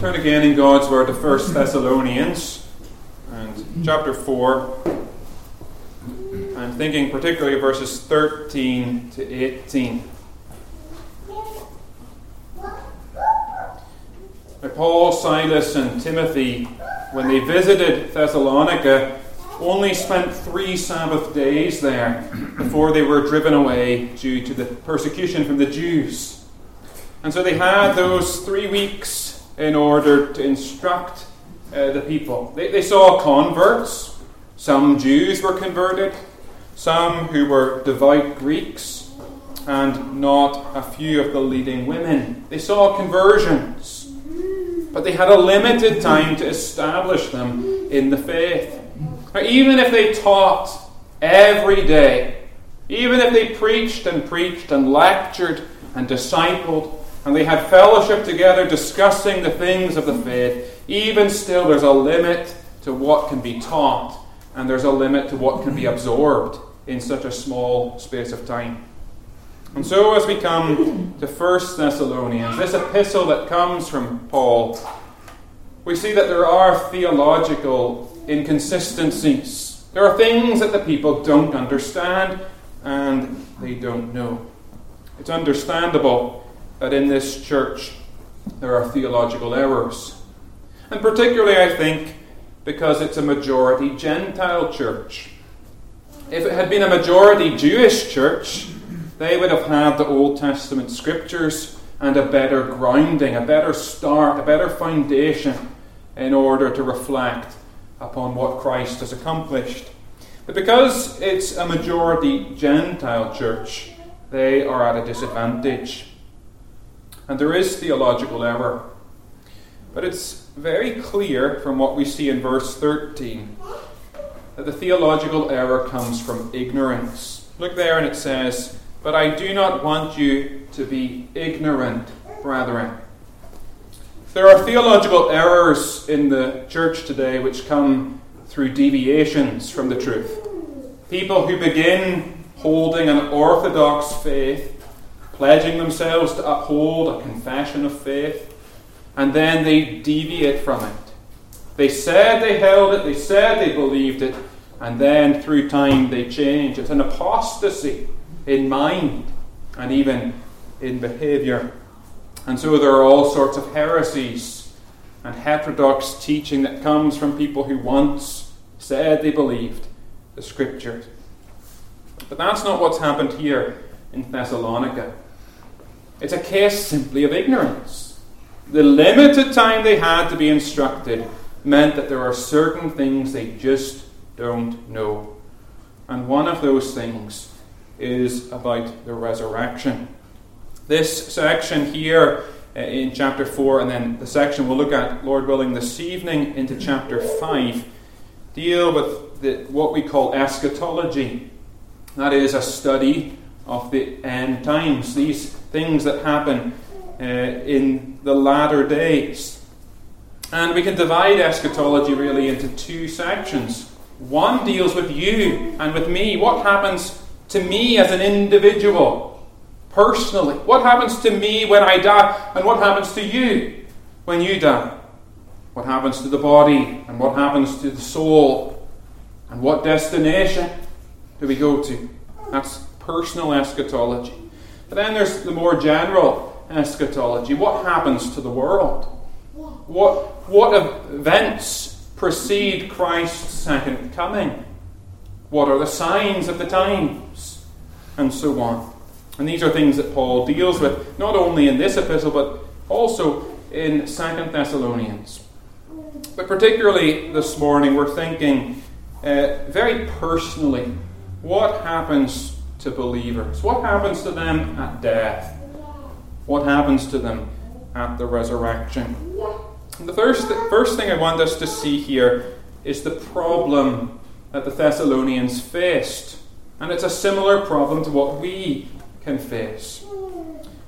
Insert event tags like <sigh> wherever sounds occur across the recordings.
turn again in God's Word to 1 Thessalonians and chapter 4. I'm thinking particularly verses 13 to 18. Now, Paul, Silas, and Timothy, when they visited Thessalonica, only spent three Sabbath days there before they were driven away due to the persecution from the Jews. And so they had those three weeks in order to instruct uh, the people. They, they saw converts. Some Jews were converted, some who were devout Greeks, and not a few of the leading women. They saw conversions, but they had a limited time to establish them in the faith. Now, even if they taught every day, even if they preached and preached and lectured and discipled, and they had fellowship together discussing the things of the faith, even still there's a limit to what can be taught, and there's a limit to what can be absorbed in such a small space of time. And so, as we come to 1 Thessalonians, this epistle that comes from Paul, we see that there are theological inconsistencies. There are things that the people don't understand and they don't know. It's understandable that in this church there are theological errors. And particularly, I think, because it's a majority Gentile church. If it had been a majority Jewish church, they would have had the Old Testament scriptures and a better grounding, a better start, a better foundation in order to reflect upon what Christ has accomplished. But because it's a majority Gentile church, they are at a disadvantage. And there is theological error. But it's very clear from what we see in verse 13 that the theological error comes from ignorance. Look there, and it says, But I do not want you to be ignorant, brethren. There are theological errors in the church today which come through deviations from the truth. People who begin holding an orthodox faith, pledging themselves to uphold a confession of faith, and then they deviate from it. They said they held it, they said they believed it, and then through time they change. It's an apostasy in mind and even in behavior. And so there are all sorts of heresies and heterodox teaching that comes from people who once said they believed the scriptures. But that's not what's happened here in Thessalonica. It's a case simply of ignorance. The limited time they had to be instructed meant that there are certain things they just don't know. And one of those things is about the resurrection. This section here uh, in chapter 4, and then the section we'll look at, Lord willing, this evening into chapter 5, deal with the, what we call eschatology. That is a study of the end times, these things that happen uh, in the latter days. And we can divide eschatology really into two sections. One deals with you and with me. What happens to me as an individual? personally. What happens to me when I die, and what happens to you when you die? What happens to the body, and what happens to the soul? And what destination do we go to? That's personal eschatology. But then there's the more general eschatology. What happens to the world? What, what events precede Christ's second coming? What are the signs of the times? And so on. And these are things that Paul deals with, not only in this epistle, but also in Second Thessalonians. But particularly this morning, we're thinking uh, very personally what happens to believers? What happens to them at death? What happens to them at the resurrection? The first, first thing I want us to see here is the problem that the Thessalonians faced. And it's a similar problem to what we confess.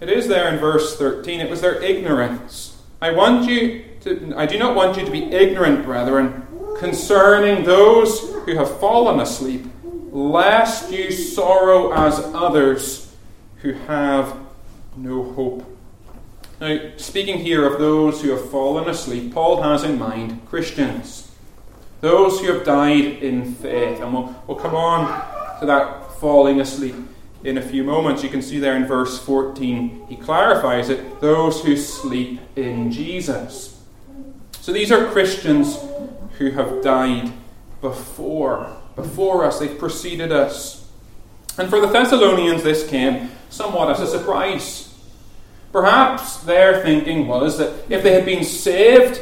It is there in verse 13. It was their ignorance. I want you to I do not want you to be ignorant, brethren, concerning those who have fallen asleep, lest you sorrow as others who have no hope. Now, speaking here of those who have fallen asleep, Paul has in mind Christians, those who have died in faith. And we'll, we'll come on to that falling asleep in a few moments. You can see there in verse 14, he clarifies it those who sleep in Jesus. So these are Christians who have died before, before us, they've preceded us. And for the Thessalonians, this came somewhat as a surprise. Perhaps their thinking was that if they had been saved,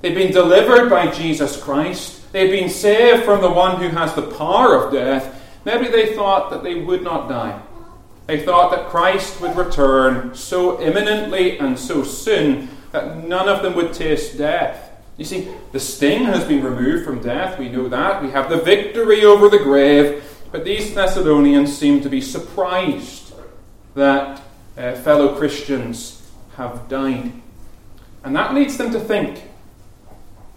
they'd been delivered by Jesus Christ, they'd been saved from the one who has the power of death, maybe they thought that they would not die. They thought that Christ would return so imminently and so soon that none of them would taste death. You see, the sting has been removed from death, we know that. We have the victory over the grave. But these Thessalonians seem to be surprised that uh, fellow Christians have died. And that leads them to think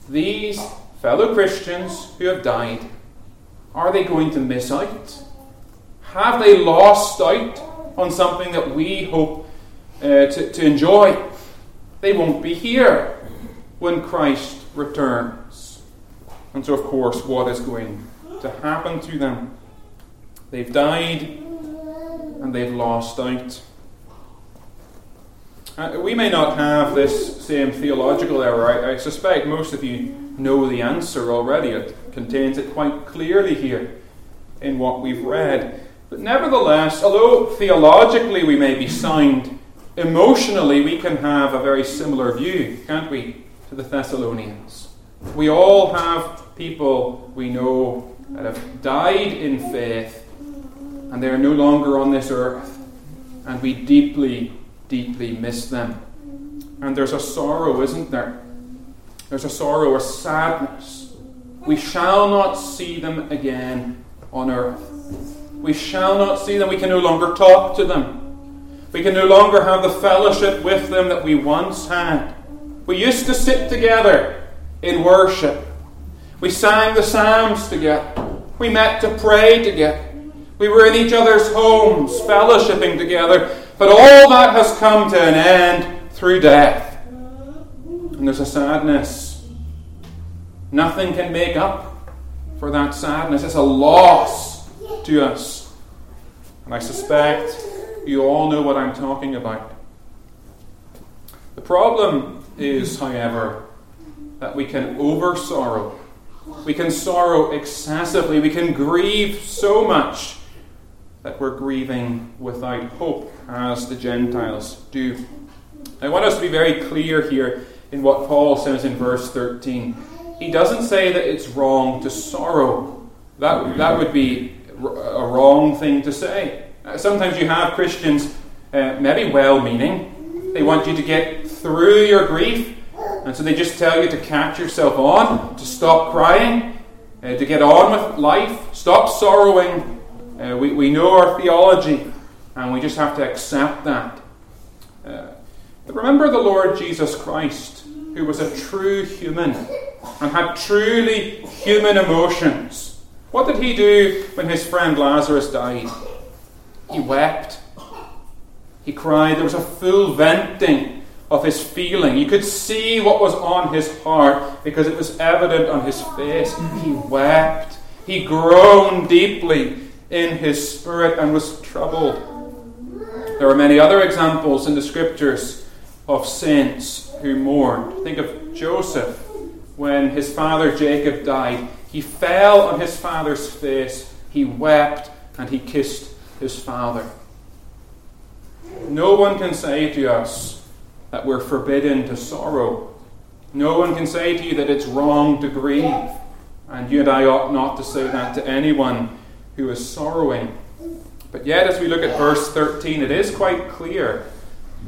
these fellow Christians who have died, are they going to miss out? Have they lost out on something that we hope uh, to, to enjoy? They won't be here when Christ returns. And so, of course, what is going to happen to them? They've died and they've lost out. Uh, we may not have this same theological error. I, I, suspect most of you know the answer already. It contains it quite clearly here in what we've read. But nevertheless, although theologically we may be sound, emotionally we can have a very similar view, can't we, to the Thessalonians? We all have people we know that have died in faith and they are no longer on this earth, and we deeply deeply miss them. And there's a sorrow, isn't there? There's a sorrow, a sadness. We shall not see them again on earth. We shall not see them. We can no longer talk to them. We can no longer have the fellowship with them that we once had. We used to sit together in worship. We sang the Psalms together. We met to pray together. We were in each other's homes, fellowshipping together. But all that has come to an end through death. And there's a sadness. Nothing can make up for that sadness. It's a loss to us. And I suspect you all know what I'm talking about. The problem is, however, that we can over sorrow. We can sorrow excessively. We can grieve so much that we're grieving without hope, as the Gentiles do. I want us to be very clear here in what Paul says in verse 13. He doesn't say that it's wrong to sorrow. That, that would be a wrong thing to say. Sometimes you have Christians, uh, maybe well meaning, they want you to get through your grief, and so they just tell you to catch yourself on, to stop crying, uh, to get on with life, stop sorrowing uh, we, we know our theology, and we just have to accept that. Uh, but remember the Lord Jesus Christ, who was a true human and had truly human emotions. What did he do when his friend Lazarus died? He wept. He cried. There was a full venting of his feeling. You could see what was on his heart because it was evident on his face. He wept. He groaned deeply in his spirit and was troubled. There are many other examples in the scriptures of saints who mourned. Think of Joseph when his father Jacob died. He fell on his father's face, he wept, and he kissed his father. No one can say to us that we're forbidden to sorrow. No one can say to you that it's wrong to grieve. And you and I ought not to say that to anyone who is sorrowing. But yet, as we look at verse 13, it is quite clear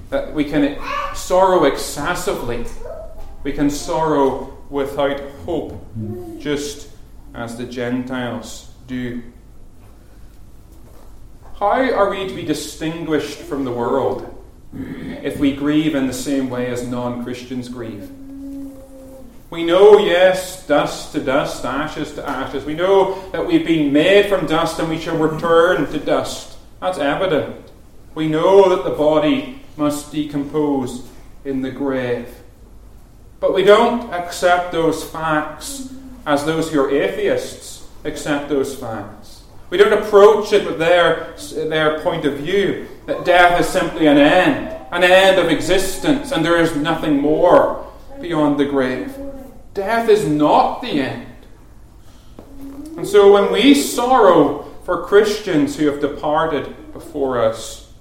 that we can sorrow excessively. We can sorrow without hope, just as the Gentiles do. How are we to be distinguished from the world if we grieve in the same way as non Christians grieve? We know, yes, dust to dust, ashes to ashes. We know that we've been made from dust and we shall return to dust. That's evident. We know that the body must decompose in the grave. But we don't accept those facts as those who are atheists accept those facts. We don't approach it with their, their point of view that death is simply an end, an end of existence, and there is nothing more beyond the grave. Death is not the end. And so when we sorrow for Christians who have departed before us,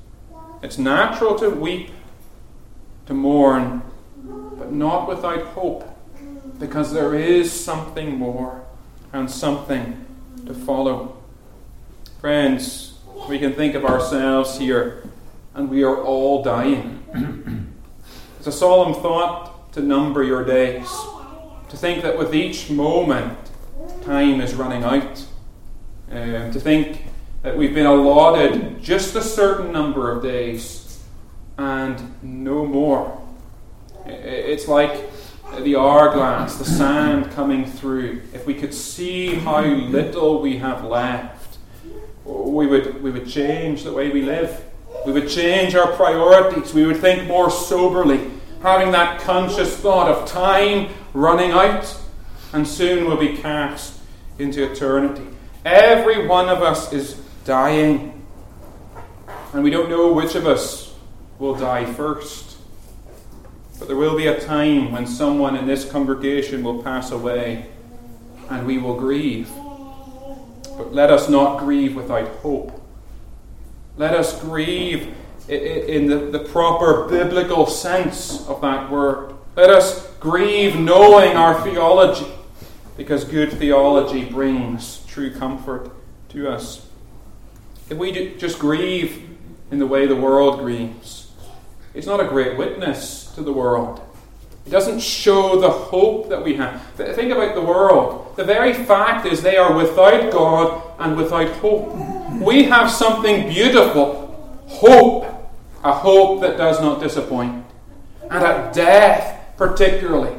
it's natural to weep, to mourn, but not without hope, because there is something more and something to follow. Friends, we can think of ourselves here, and we are all dying. <clears throat> it's a solemn thought to number your days, to think that with each moment, time is running out, um, to think that we've been allotted just a certain number of days and no more. It's like the hourglass, the sand coming through. If we could see how little we have left, we would, we would change the way we live. We would change our priorities. We would think more soberly, having that conscious thought of time running out, and soon we'll be cast into eternity. Every one of us is dying, and we don't know which of us will die first. But there will be a time when someone in this congregation will pass away and we will grieve. But let us not grieve without hope. Let us grieve in the, proper biblical sense of that word. Let us grieve knowing our theology, because good theology brings true comfort to us. If we just grieve in the way the world grieves, it's not a great witness to the world. It doesn't show the hope that we have. Think about the world. The very fact is they are without God and without hope. We have something beautiful hope, a hope that does not disappoint. And at death, particularly,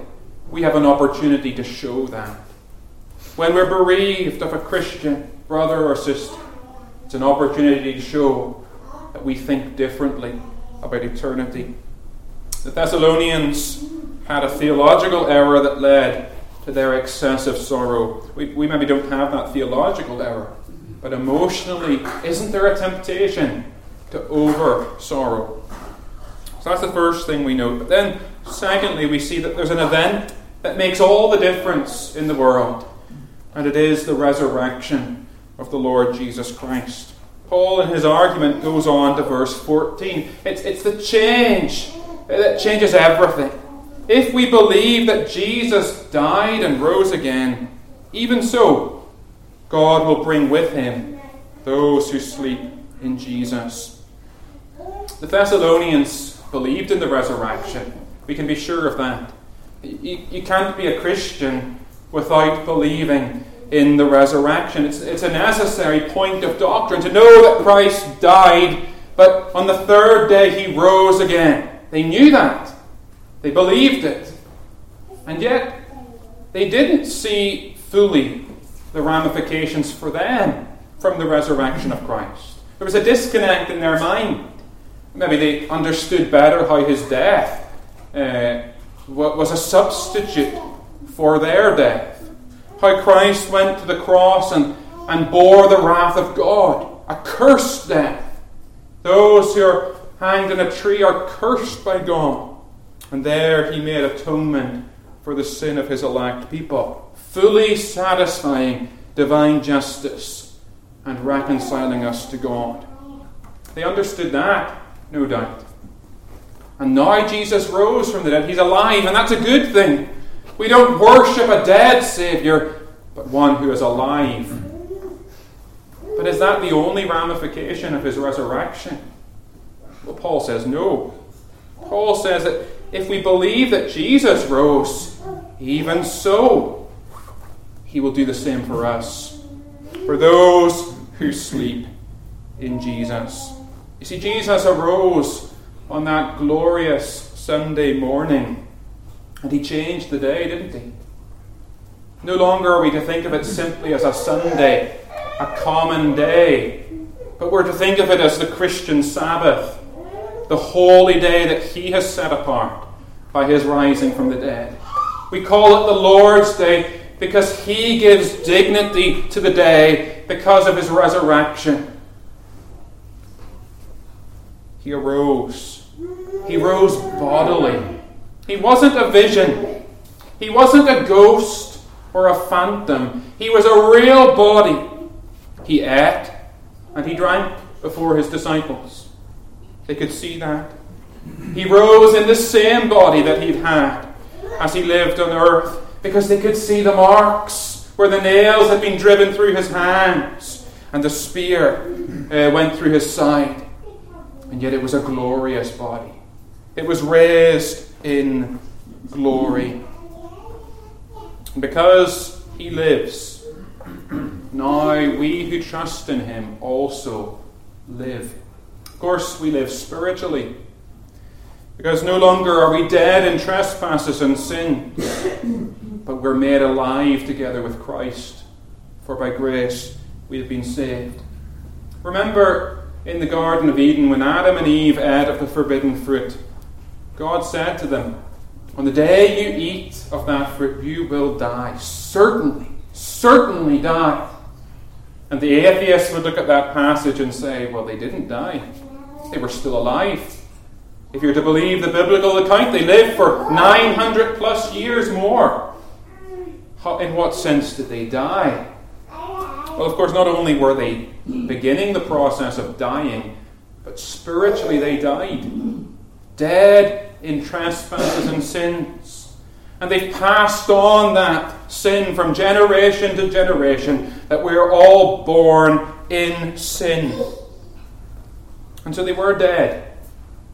we have an opportunity to show that. When we're bereaved of a Christian brother or sister, it's an opportunity to show that we think differently about eternity the Thessalonians had a theological error that led to their excessive sorrow. We, we maybe don't have that theological error, but emotionally, isn't there a temptation to over sorrow? So that's the first thing we note. But then, secondly, we see that there's an event that makes all the difference in the world, and it is the resurrection of the Lord Jesus Christ. Paul, in his argument, goes on to verse 14. It's, it's the change that changes everything. If we believe that Jesus died and rose again, even so, God will bring with him those who sleep in Jesus. The Thessalonians believed in the resurrection. We can be sure of that. You, you can't be a Christian without believing in the resurrection. It's, it's a necessary point of doctrine to know that Christ died, but on the third day he rose again. They knew that. They believed it. And yet, they didn't see fully the ramifications for them from the resurrection of Christ. There was a disconnect in their mind. Maybe they understood better how his death uh, was a substitute for their death. How Christ went to the cross and, and bore the wrath of God, a cursed death. Those who are hanged on a tree are cursed by God. And there he made atonement for the sin of his elect people, fully satisfying divine justice and reconciling us to God. They understood that, no doubt. And now Jesus rose from the dead. He's alive, and that's a good thing. We don't worship a dead Saviour, but one who is alive. But is that the only ramification of his resurrection? Well, Paul says no. Paul says that if we believe that Jesus rose, even so, he will do the same for us. For those who sleep in Jesus. You see, Jesus arose on that glorious Sunday morning, and he changed the day, didn't he? No longer are we to think of it simply as a Sunday, a common day, but we're to think of it as the Christian Sabbath the holy day that He has set apart, by his rising from the dead. We call it the Lord's Day because he gives dignity to the day because of his resurrection. He arose. He rose bodily. He wasn't a vision. He wasn't a ghost or a phantom. He was a real body. He ate and he drank before his disciples. They could see that. He rose in the same body that he'd had as he lived on earth because they could see the marks where the nails had been driven through his hands and the spear uh, went through his side. And yet it was a glorious body. It was raised in glory. Because he lives, <clears throat> now we who trust in him also live. Of course, we live spiritually. Because no longer are we dead in trespasses and sins, <coughs> but we're made alive together with Christ. For by grace we have been saved. Remember in the Garden of Eden when Adam and Eve ate of the forbidden fruit, God said to them, On the day you eat of that fruit, you will die. Certainly, certainly die. And the atheists would look at that passage and say, Well, they didn't die, they were still alive. If you're to believe the biblical account, they lived for 900 plus years more. How, in what sense did they die? Well, of course, not only were they beginning the process of dying, but spiritually they died. Dead in trespasses and sins. And they've passed on that sin from generation to generation, that we're all born in sin. And so they were dead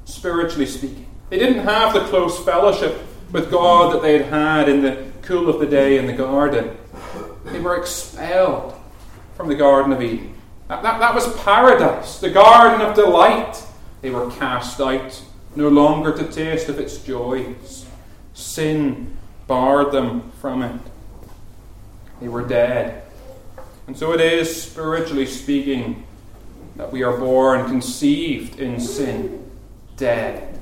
spiritually speaking. They didn't have the close fellowship with God that they had had in the cool of the day in the garden. They were expelled from the Garden of Eden. That, that, that was paradise, the garden of delight. They were cast out, no longer to taste of its joys. Sin barred them from it. They were dead. And so it is, spiritually speaking, that we are born conceived in sin dead.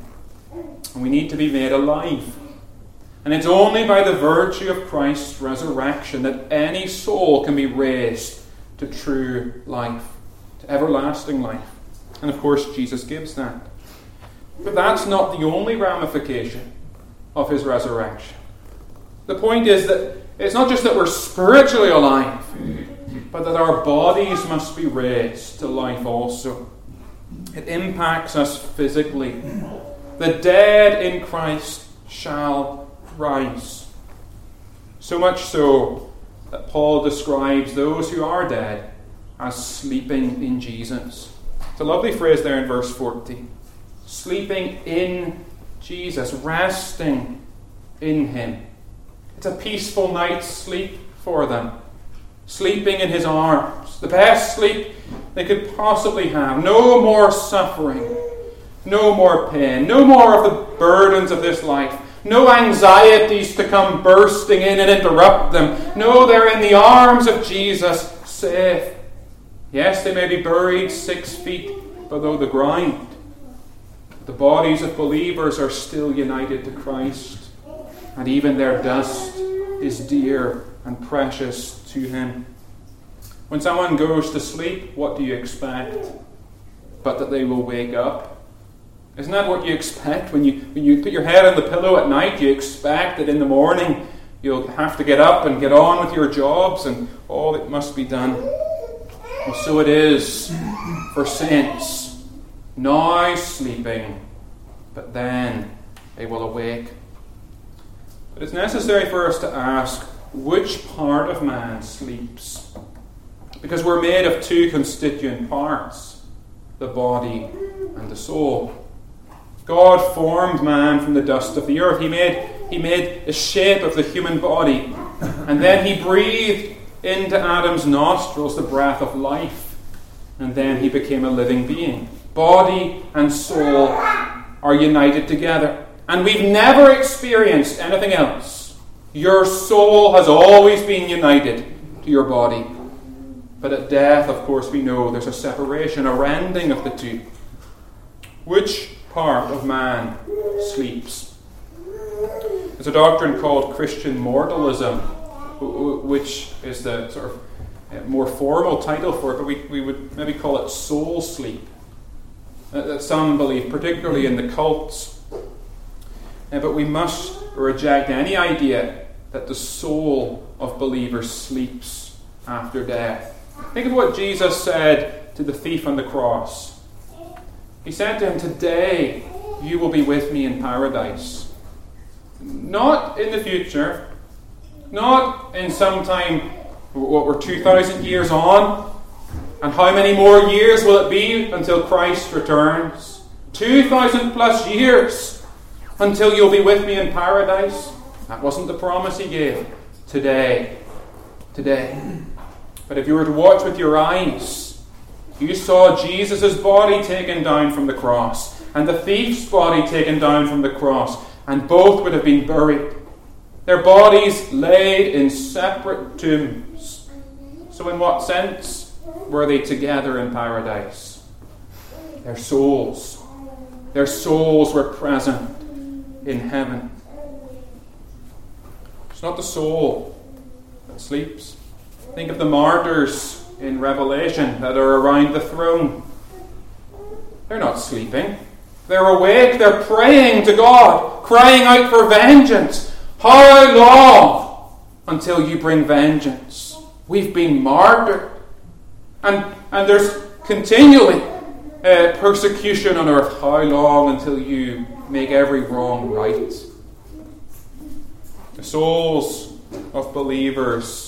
We need to be made alive. And it's only by the virtue of Christ's resurrection that any soul can be raised to true life, to everlasting life. And of course, Jesus gives that. But that's not the only ramification of his resurrection. The point is that it's not just that we're spiritually alive, but that our bodies must be raised to life also. It impacts us physically. The dead in Christ shall rise. So much so that Paul describes those who are dead as sleeping in Jesus. It's a lovely phrase there in verse 14. Sleeping in Jesus, resting in Him. It's a peaceful night's sleep for them. Sleeping in His arms. The best sleep they could possibly have. No more suffering, no more pain, no more of the burdens of this life, no anxieties to come bursting in and interrupt them. No, they're in the arms of Jesus, safe. Yes, they may be buried six feet below the ground. The bodies of believers are still united to Christ, and even their dust is dear and precious to Him. When someone goes to sleep, what do you expect? But that they will wake up. Isn't that what you expect when you, when you put your head on the pillow at night? You expect that in the morning you'll have to get up and get on with your jobs and all that must be done. So it is for saints. Now sleeping, but then they will awake. But it's necessary for us to ask which part of man sleeps? Because we're made of two constituent parts the body and the soul. God formed man from the dust of the earth. He made, he made the shape of the human body. And then he breathed into Adam's nostrils the breath of life. And then he became a living being. Body and soul are united together. And we've never experienced anything else. Your soul has always been united to your body. But at death, of course, we know there's a separation, a rending of the two. Which part of man sleeps? There's a doctrine called Christian mortalism, which is the sort of uh, more formal title for it, but we, we would maybe call it soul sleep. Uh, that some believe, particularly in the cults. Uh, but we must reject any idea that the soul of believers sleeps after death. Think of what Jesus said to the thief on the cross. He said to him, Today you will be with me in paradise. Not in the future, not in some time what we're 2,000 years on. And how many more years will it be until Christ returns? 2,000 plus years until you'll be with me in paradise. That wasn't the promise he gave. Today. Today. But if you were to watch with your eyes, you saw Jesus' body taken down from the cross and the thief's body taken down from the cross, and both would have been buried. Their bodies laid in separate tombs. So, in what sense were they together in paradise? Their souls. Their souls were present in heaven. It's not the soul that sleeps. Think of the martyrs in Revelation that are around the throne. They're not sleeping. They're awake. They're praying to God, crying out for vengeance. How long until you bring vengeance? We've been martyred. And, and there's continually uh, persecution on earth. How long until you make every wrong right? The souls of believers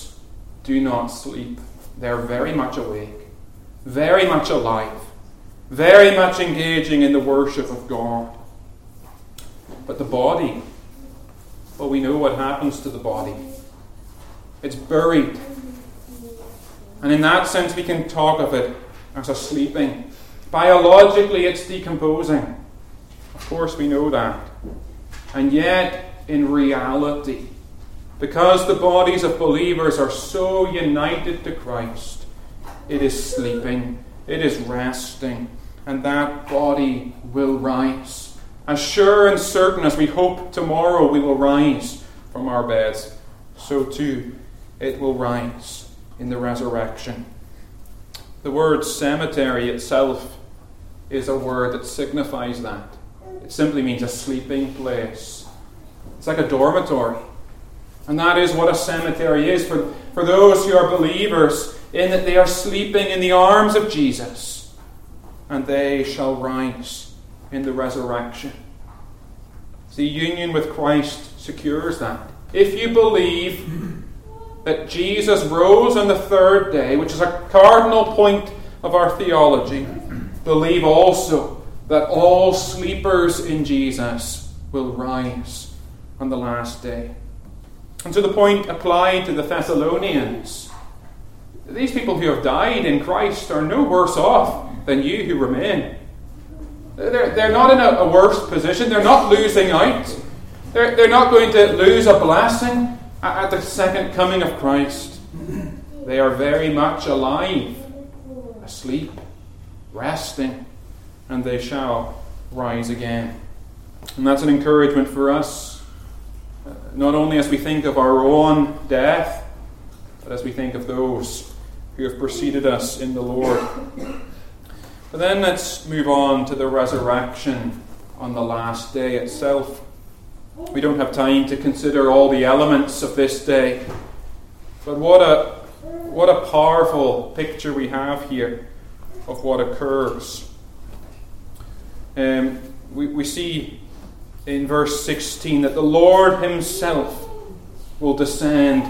do not sleep. They're very much awake, very much alive, very much engaging in the worship of God. But the body, well, we know what happens to the body. It's buried. And in that sense, we can talk of it as a sleeping. Biologically, it's decomposing. Of course, we know that. And yet, in reality, because the bodies of believers are so united to Christ, it is sleeping, it is resting, and that body will rise as sure and certain as we hope tomorrow we will rise from our beds, so too it will rise in the resurrection. The word cemetery itself is a word that signifies that. It simply means a sleeping place. It's like a dormitory. And that is what a cemetery is for, for those who are believers, in that they are sleeping in the arms of Jesus, and they shall rise in the resurrection. The union with Christ secures that. If you believe that Jesus rose on the third day, which is a cardinal point of our theology, believe also that all sleepers in Jesus will rise on the last day. And to the point applied to the Thessalonians, these people who have died in Christ are no worse off than you who remain. They're, they're not in a, a worse position. They're not losing out. They're, they're not going to lose a blessing at, at the second coming of Christ. They are very much alive, asleep, resting, and they shall rise again. And that's an encouragement for us, not only as we think of our own death, but as we think of those who have preceded us in the Lord. But then let's move on to the resurrection on the last day itself. We don't have time to consider all the elements of this day, but what a what a powerful picture we have here of what occurs. Um, we, we see in verse 16 that the Lord Himself will descend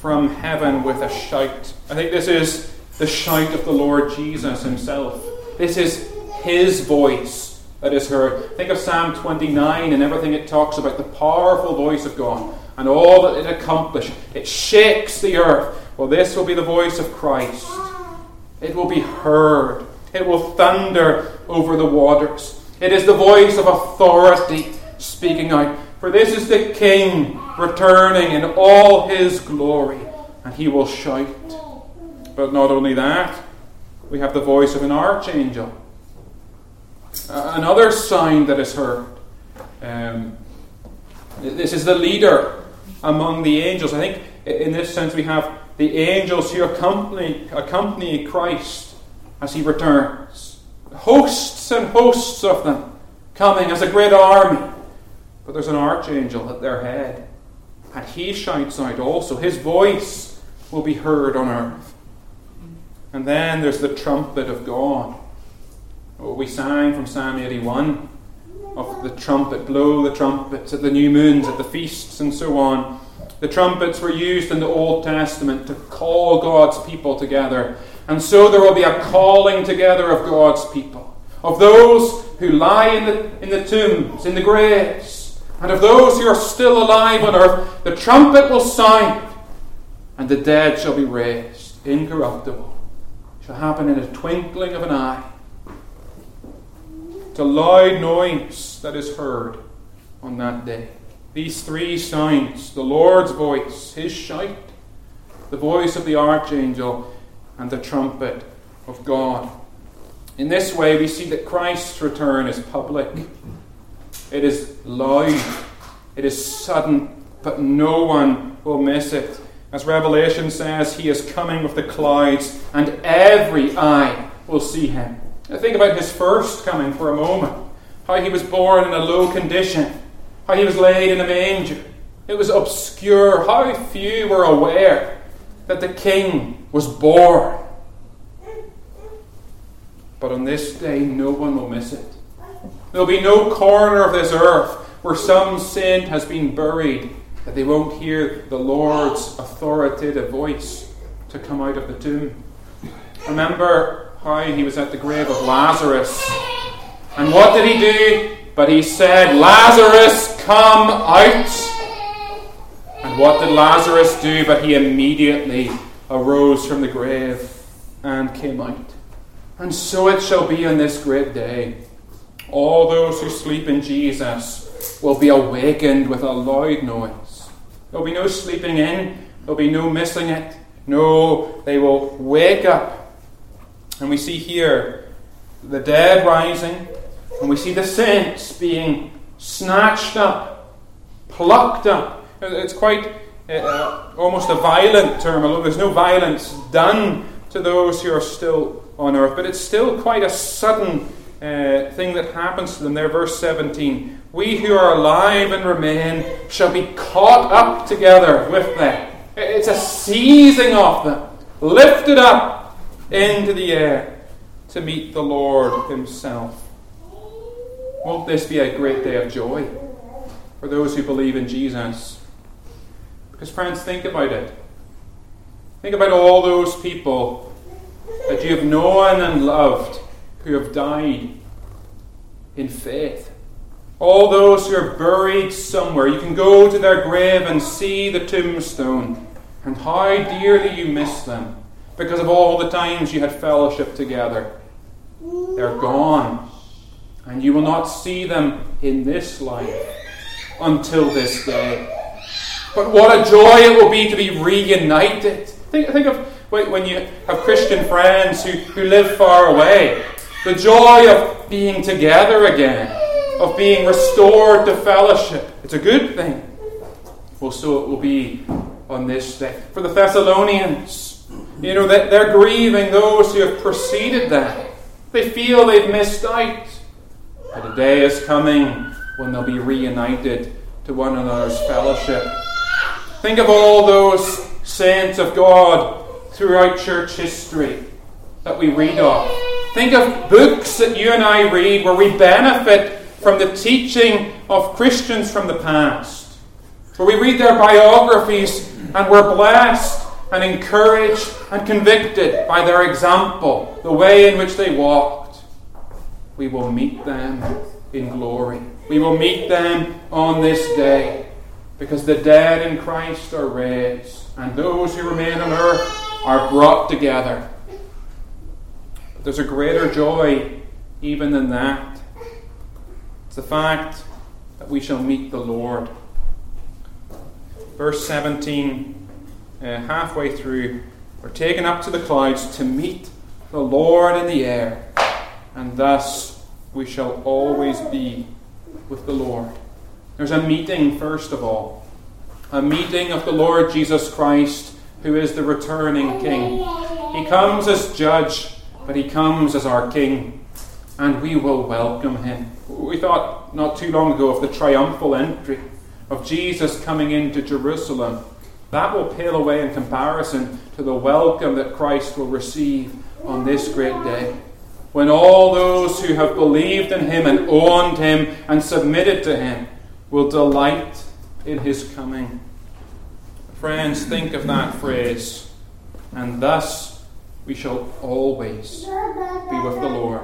from heaven with a shout. I think this is the shout of the Lord Jesus Himself. This is His voice that is heard. Think of Psalm 29 and everything it talks about the powerful voice of God and all that it accomplishes. It shakes the earth. Well, this will be the voice of Christ. It will be heard. It will thunder over the waters. It is the voice of authority speaking out. For this is the King returning in all his glory, and he will shout. But not only that, we have the voice of an archangel. Uh, another sign that is heard. Um, This is the leader among the angels. I think in this sense we have the angels who accompany, accompany Christ as he returns. Hosts and hosts of them coming as a great army. But there's an archangel at their head. And he shouts out also. His voice will be heard on earth. And then there's the trumpet of God. Oh, we sang from Psalm 81 of the trumpet, blow the trumpets at the new moons, at the feasts, and so on. The trumpets were used in the Old Testament to call God's people together. And so there will be a calling together of God's people, of those who lie in the, in the tombs, in the graves, and of those who are still alive on earth. The trumpet will sound, and the dead shall be raised, incorruptible. It shall happen in a twinkling of an eye. It's a loud noise that is heard on that day. These three signs the Lord's voice, his shout, the voice of the archangel, and the trumpet of God. In this way, we see that Christ's return is public, it is loud, it is sudden, but no one will miss it. As Revelation says, he is coming with the clouds, and every eye will see him. Now think about his first coming for a moment. How he was born in a low condition how he was laid in a manger. It was obscure. How few were aware that the king was born. But on this day, no one will miss it. There'll be no corner of this earth where some sin has been buried that they won't hear the Lord's authoritative voice to come out of the tomb. Remember how he was at the grave of Lazarus. And what did he do? But he said, Lazarus, come out. And what did Lazarus do? But he immediately arose from the grave and came out. And so it shall be on this great day. All those who sleep in Jesus will be awakened with a loud noise. There'll be no sleeping in, there'll be no missing it. No, they will wake up. And we see here the dead rising, and we see the saints being snatched up, plucked up. It's quite uh, uh, almost a violent term, although there's no violence done to those who are still on earth, but it's still quite a sudden uh, thing that happens to them. There, verse 17. We who are alive and remain shall be caught up together with them. It's a seizing of them, lifted up into the air to meet the Lord Himself. Won't this be a great day of joy for those who believe in Jesus? Because, friends, think about it. Think about all those people that you have known and loved who have died in faith. All those who are buried somewhere. You can go to their grave and see the tombstone, and how dearly you miss them because of all the times you had fellowship together. They're gone and you will not see them in this life until this day. But what a joy it will be to be reunited. Think, think of when you have Christian friends who, who live far away. The joy of being together again, of being restored to fellowship. It's a good thing. Well, so it will be on this day. For the Thessalonians, you know, they're grieving those who have preceded them. They feel they've missed out. But a day is coming when they'll be reunited to one another's fellowship. Think of all those saints of God throughout church history that we read of. Think of books that you and I read where we benefit from the teaching of Christians from the past. Where we read their biographies and we're blessed and encouraged and convicted by their example, the way in which they walked. we will meet them in glory. We will meet them on this day because the dead in Christ are raised and those who remain on earth are brought together. There's a greater joy even than that. It's the fact that we shall meet the Lord. Verse 17, uh, halfway through, we're taken up to the clouds to meet the Lord in the air and thus we shall always be with the Lord. There's a meeting, first of all, a meeting of the Lord Jesus Christ, who is the returning King. He comes as judge, but he comes as our King, and we will welcome him. We thought not too long ago of the triumphal entry of Jesus coming into Jerusalem. That will pale away in comparison to the welcome that Christ will receive on this great day. When all those who have believed in him and owned him and submitted to him will delight in his coming. Friends, think of that phrase. And thus we shall always be with the Lord.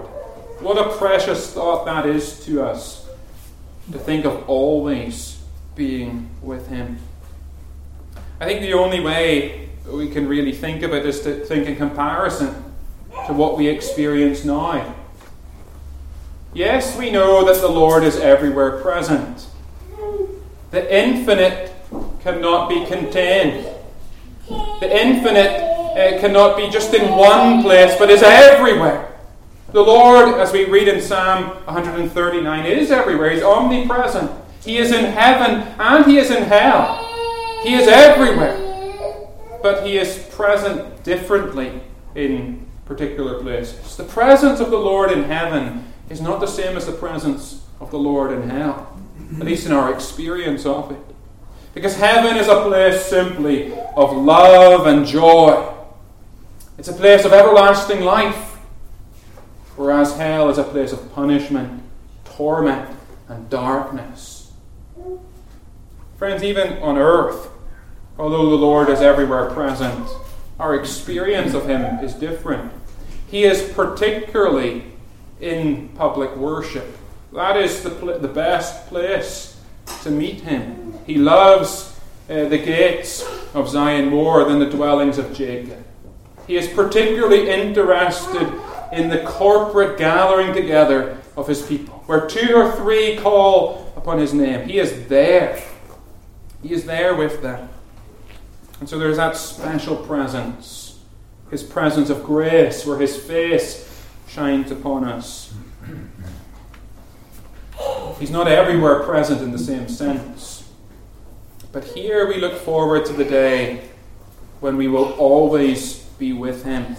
What a precious thought that is to us to think of always being with Him. I think the only way we can really think of it is to think in comparison to what we experience now. Yes, we know that the Lord is everywhere present. The infinite cannot be contained. The infinite uh, cannot be just in one place, but is everywhere. The Lord, as we read in Psalm 139, is everywhere. He's omnipresent. He is in heaven and He is in hell. He is everywhere. But He is present differently in particular places. The presence of the Lord in heaven is not the same as the presence of the Lord in hell, at least in our experience of it. Because heaven is a place simply of love and joy. It's a place of everlasting life. Whereas hell is a place of punishment, torment, and darkness. Friends, even on earth, although the Lord is everywhere present, our experience of Him is different. He is particularly in public worship. That is the, pl- the best place to meet Him. He loves uh, the gates of Zion more than the dwellings of Jacob. He is particularly interested in the corporate gathering together of his people. Where two or three call upon his name, he is there. He is there with them. And so there's that special presence, his presence of grace, where his face shines upon us. He's not everywhere present in the same sense. But here we look forward to the day when we will always be with Him.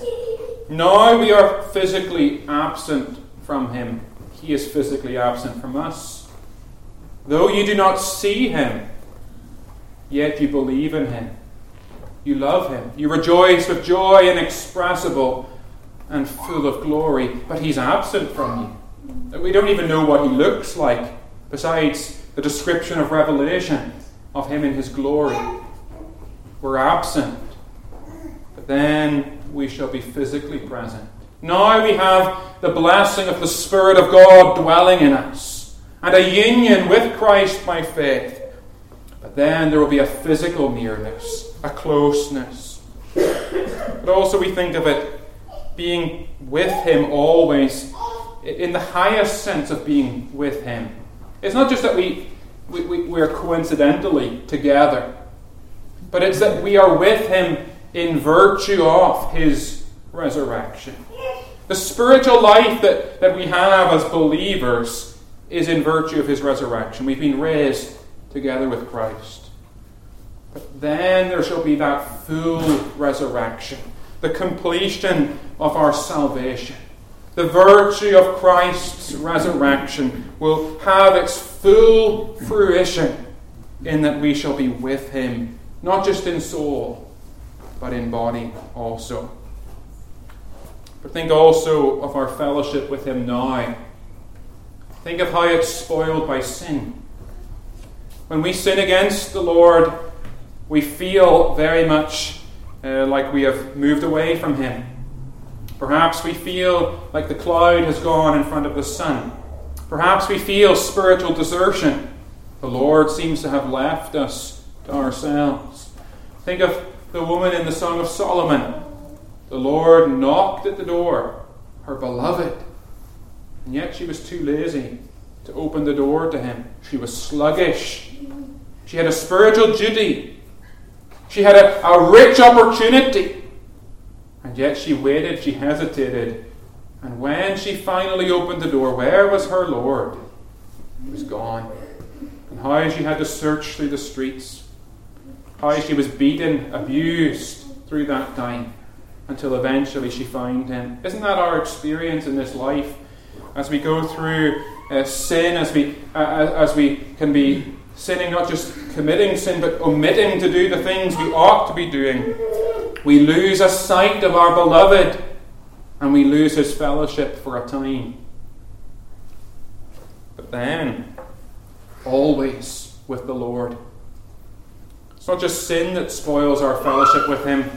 Now we are physically absent from Him, He is physically absent from us. Though you do not see Him, yet you believe in Him. You love Him. You rejoice with joy inexpressible and full of glory, but He's absent from you. We don't even know what He looks like, besides the description of Revelation of Him in His glory. We're absent, then we shall be physically present. Now we have the blessing of the Spirit of God dwelling in us and a union with Christ by faith. But then there will be a physical nearness, a closeness. But also we think of it being with Him always in the highest sense of being with Him. It's not just that we we, we, we're coincidentally together. But it's that we are with him in virtue of his resurrection. The spiritual life that, that we have as believers is in virtue of his resurrection. We've been raised together with Christ. But then there shall be that full resurrection, the completion of our salvation. The virtue of Christ's resurrection will have its full fruition in that we shall be with him, not just in soul, but in body also. But think also of our fellowship with him now. Think of how it's spoiled by sin. When we sin against the Lord, we feel very much uh, like we have moved away from him. Perhaps we feel like the cloud has gone in front of the sun. Perhaps we feel spiritual desertion. The Lord seems to have left us to ourselves. Think of the woman in the Song of Solomon. The Lord knocked at the door, her beloved, and yet she was too lazy to open the door to him. She was sluggish. She had a spiritual duty. She had a, a rich opportunity. And yet she waited, she hesitated, and when she finally opened the door, where was her Lord? He was gone. and how she had to search through the streets, how she was beaten, abused through that time until eventually she found him. Isn't that our experience in this life? As we go through uh, sin, as we, uh, as we can be sinning, not just committing sin, but omitting to do the things we ought to be doing, we lose a sight of our beloved and we lose his fellowship for a time. But then, always with the Lord. It's not just sin that spoils our fellowship with him,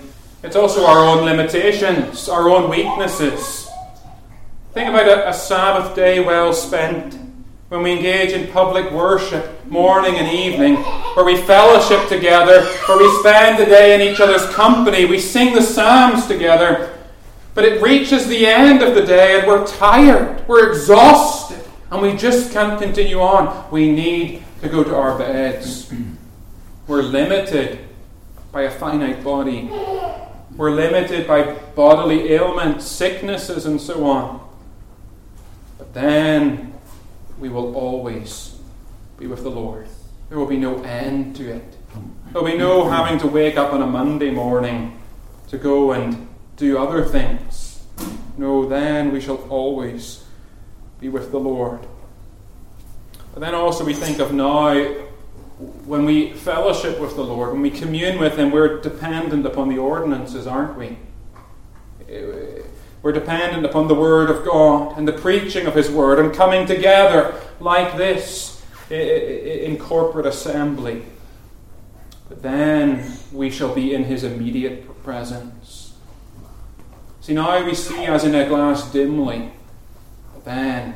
it's also our own limitations, our own weaknesses. Think about a, a Sabbath day well spent when we engage in public worship morning and evening, where we fellowship together, where we spend the day in each other's company, we sing the Psalms together. But it reaches the end of the day and we're tired, we're exhausted, and we just can't continue on. We need to go to our beds. <clears throat> We're limited by a finite body. We're limited by bodily ailments, sicknesses, and so on. But then we will always be with the Lord. There will be no end to it. There'll be no having to wake up on a Monday morning to go and do other things. No, then we shall always be with the Lord. But then also we think of now, when we fellowship with the Lord, when we commune with Him, we're dependent upon the ordinances, aren't we? We're dependent upon the Word of God and the preaching of His Word and coming together like this in corporate assembly. But then we shall be in His immediate presence. See, now we see as in a glass dimly, but then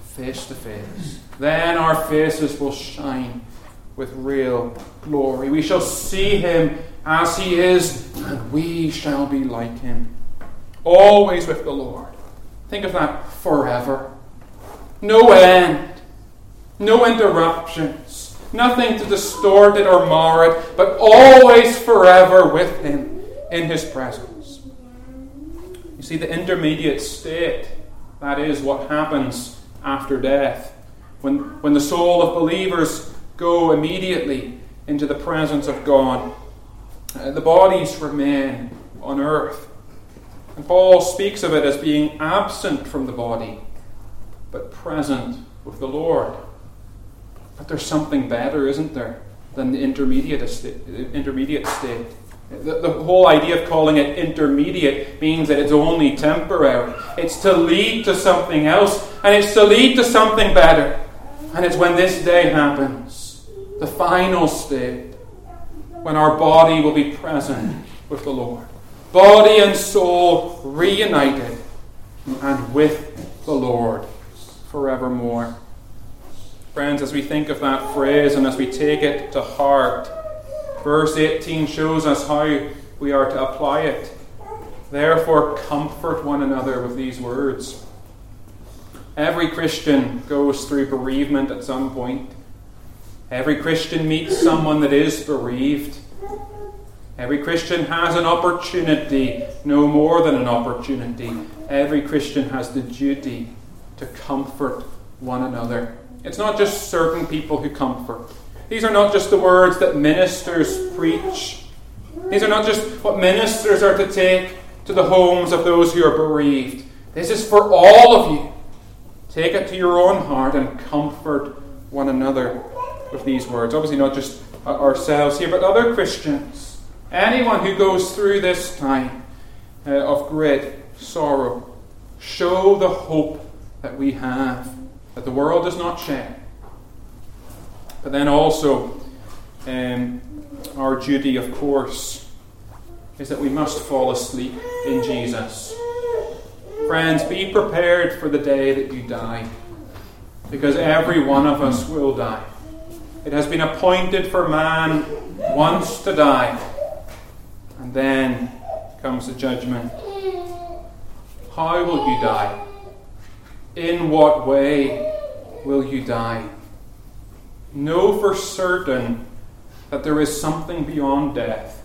face to face. Then our faces will shine with real glory. We shall see Him as He is, and we shall be like Him always with the Lord. Think of that forever. No end, no interruptions, nothing to distort it or mar it, but always forever with Him in His presence. You see, the intermediate state, that is what happens after death. When, when the soul of believers go immediately into the presence of God, uh, the bodies remain on earth and Paul speaks of it as being absent from the body, but present with the Lord. But there's something better, isn't there, than the intermediate state? Intermediate state. The, the whole idea of calling it intermediate means that it's only temporary. It's to lead to something else, and it's to lead to something better. And it's when this day happens, the final state, when our body will be present with the Lord body and soul reunited and with the Lord forevermore. Friends, as we think of that phrase and as we take it to heart, verse 18 shows us how we are to apply it. Therefore, comfort one another with these words. Every Christian goes through bereavement at some point. Every Christian meets someone that is bereaved. Every Christian has an opportunity, no more than an opportunity. Every Christian has the duty to comfort one another. It's not just certain people who comfort. These are not just the words that ministers preach. These are not just what ministers are to take to the homes of those who are bereaved. This is for all of you. Take it to your own heart and comfort one another with these words. Obviously, not just ourselves here, but other Christians. Anyone who goes through this time uh, of great sorrow, show the hope that we have, that the world does not share. But then also, um, our duty, of course, is that we must fall asleep in Jesus. Friends, be prepared for the day that you die, because every one of us will die. It has been appointed for man once to die and then comes the judgment. How will you die? In what way will you die? Know for certain that there is something beyond death.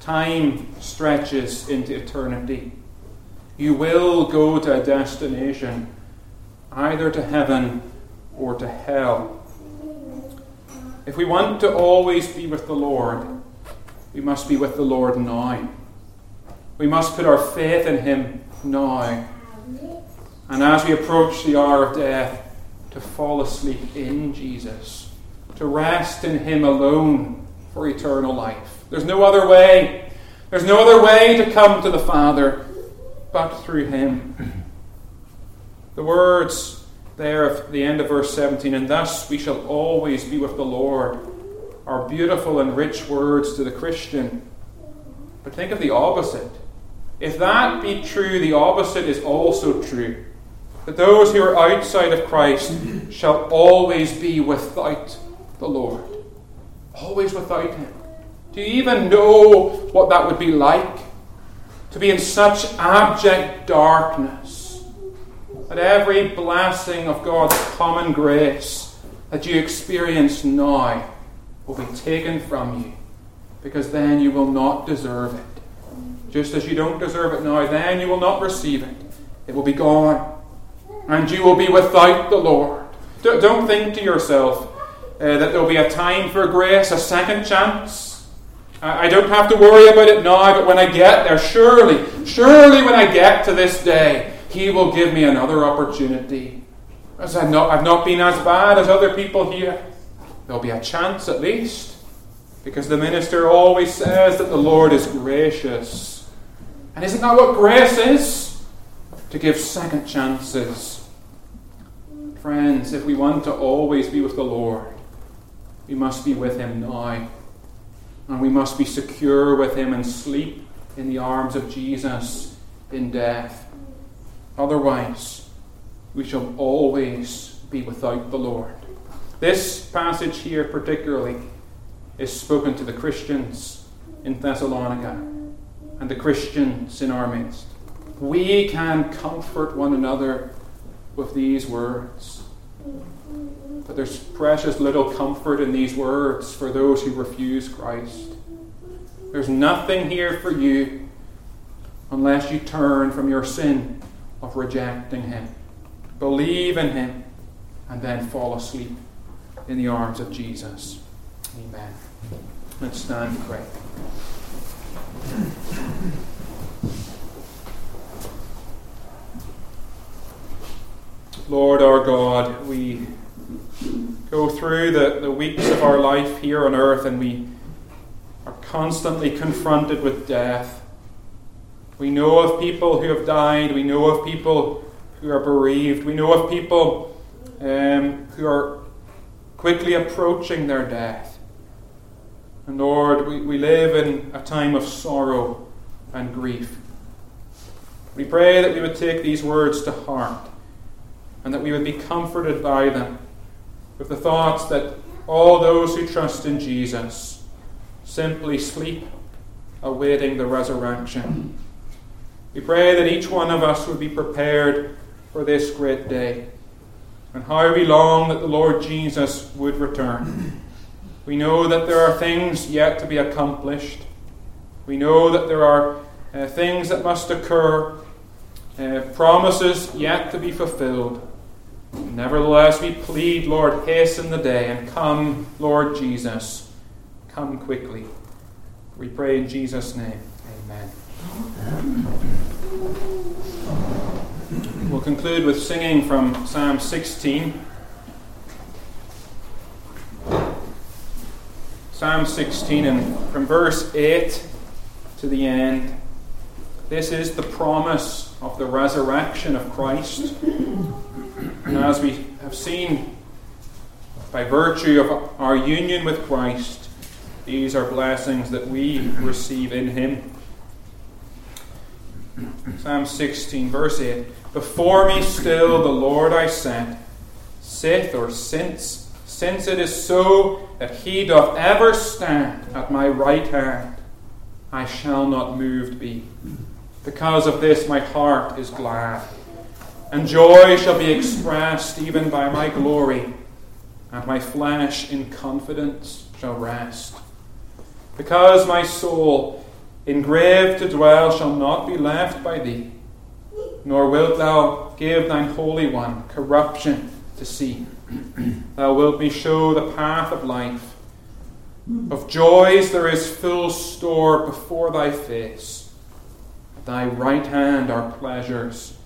Time stretches into eternity. You will go to a destination, either to heaven or to hell. If we want to always be with the Lord, we must be with the Lord now. We must put our faith in Him now. And as we approach the hour of death, to fall asleep in Jesus, to rest in Him alone for eternal life. There's no other way. There's no other way to come to the Father but through Him. The words there at the end of verse 17, and thus we shall always be with the Lord, are beautiful and rich words to the Christian. But think of the opposite. If that be true, the opposite is also true that those who are outside of Christ shall always be without the Lord. Always without Him. Do you even know what that would be like? To be in such abject darkness that every blessing of God's common grace that you experience now will be taken from you because then you will not deserve it. Just as you don't deserve it now, then you will not receive it. It will be gone and you will be without the Lord. Don't think to yourself uh, that there'll be a time for grace, a second chance. I don't have to worry about it now, but when I get there, surely, surely when I get to this day, He will give me another opportunity. As I've not, I've not been as bad as other people here. There'll be a chance at least, because the minister always says that the Lord is gracious. And isn't that what grace is? To give second chances Friends, if we want to always be with the Lord, we must be with Him now. And we must be secure with Him and sleep in the arms of Jesus in death. Otherwise, we shall always be without the Lord. This passage here, particularly, is spoken to the Christians in Thessalonica and the Christians in our midst. We can comfort one another with these words. But there's precious little comfort in these words for those who refuse Christ. There's nothing here for you unless you turn from your sin of rejecting Him. Believe in Him and then fall asleep in the arms of Jesus. Amen. Let's stand and pray. Lord our God, we go through the, the weeks of our life here on earth and we are constantly confronted with death. We know of people who have died, we know of people who are bereaved, we know of people um, who are quickly approaching their death. And Lord, we, we live in a time of sorrow and grief. We pray that we would take these words to heart and that we would be comforted by them with the thoughts that all those who trust in Jesus simply sleep awaiting the resurrection. We pray that each one of us would be prepared for this great day. And how we long that the Lord Jesus would return. We know that there are things yet to be accomplished. We know that there are uh, things that must occur, uh, promises yet to be fulfilled. Nevertheless, we plead, Lord, hasten the day and come, Lord Jesus. Come quickly. We pray in Jesus' name. Amen. We'll conclude with singing from Psalm 16. Psalm 16, and from verse 8 to the end. This is the promise of the resurrection of Christ. And as we have seen, by virtue of our union with Christ, these are blessings that we receive in Him. Psalm 16, verse 8 Before me still the Lord I sent, sith or since, since it is so that He doth ever stand at my right hand, I shall not moved be. Because of this, my heart is glad and joy shall be expressed even by my glory, and my flesh in confidence shall rest. Because my soul, in grave to dwell, shall not be left by thee, nor wilt thou give thine Holy One corruption to see. thou wilt me show the path of life. Of joys there is full store before thy face. Thy right hand are pleasures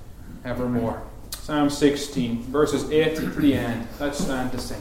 evermore. Psalm 16, verses 8 to the end. Let's stand to sing.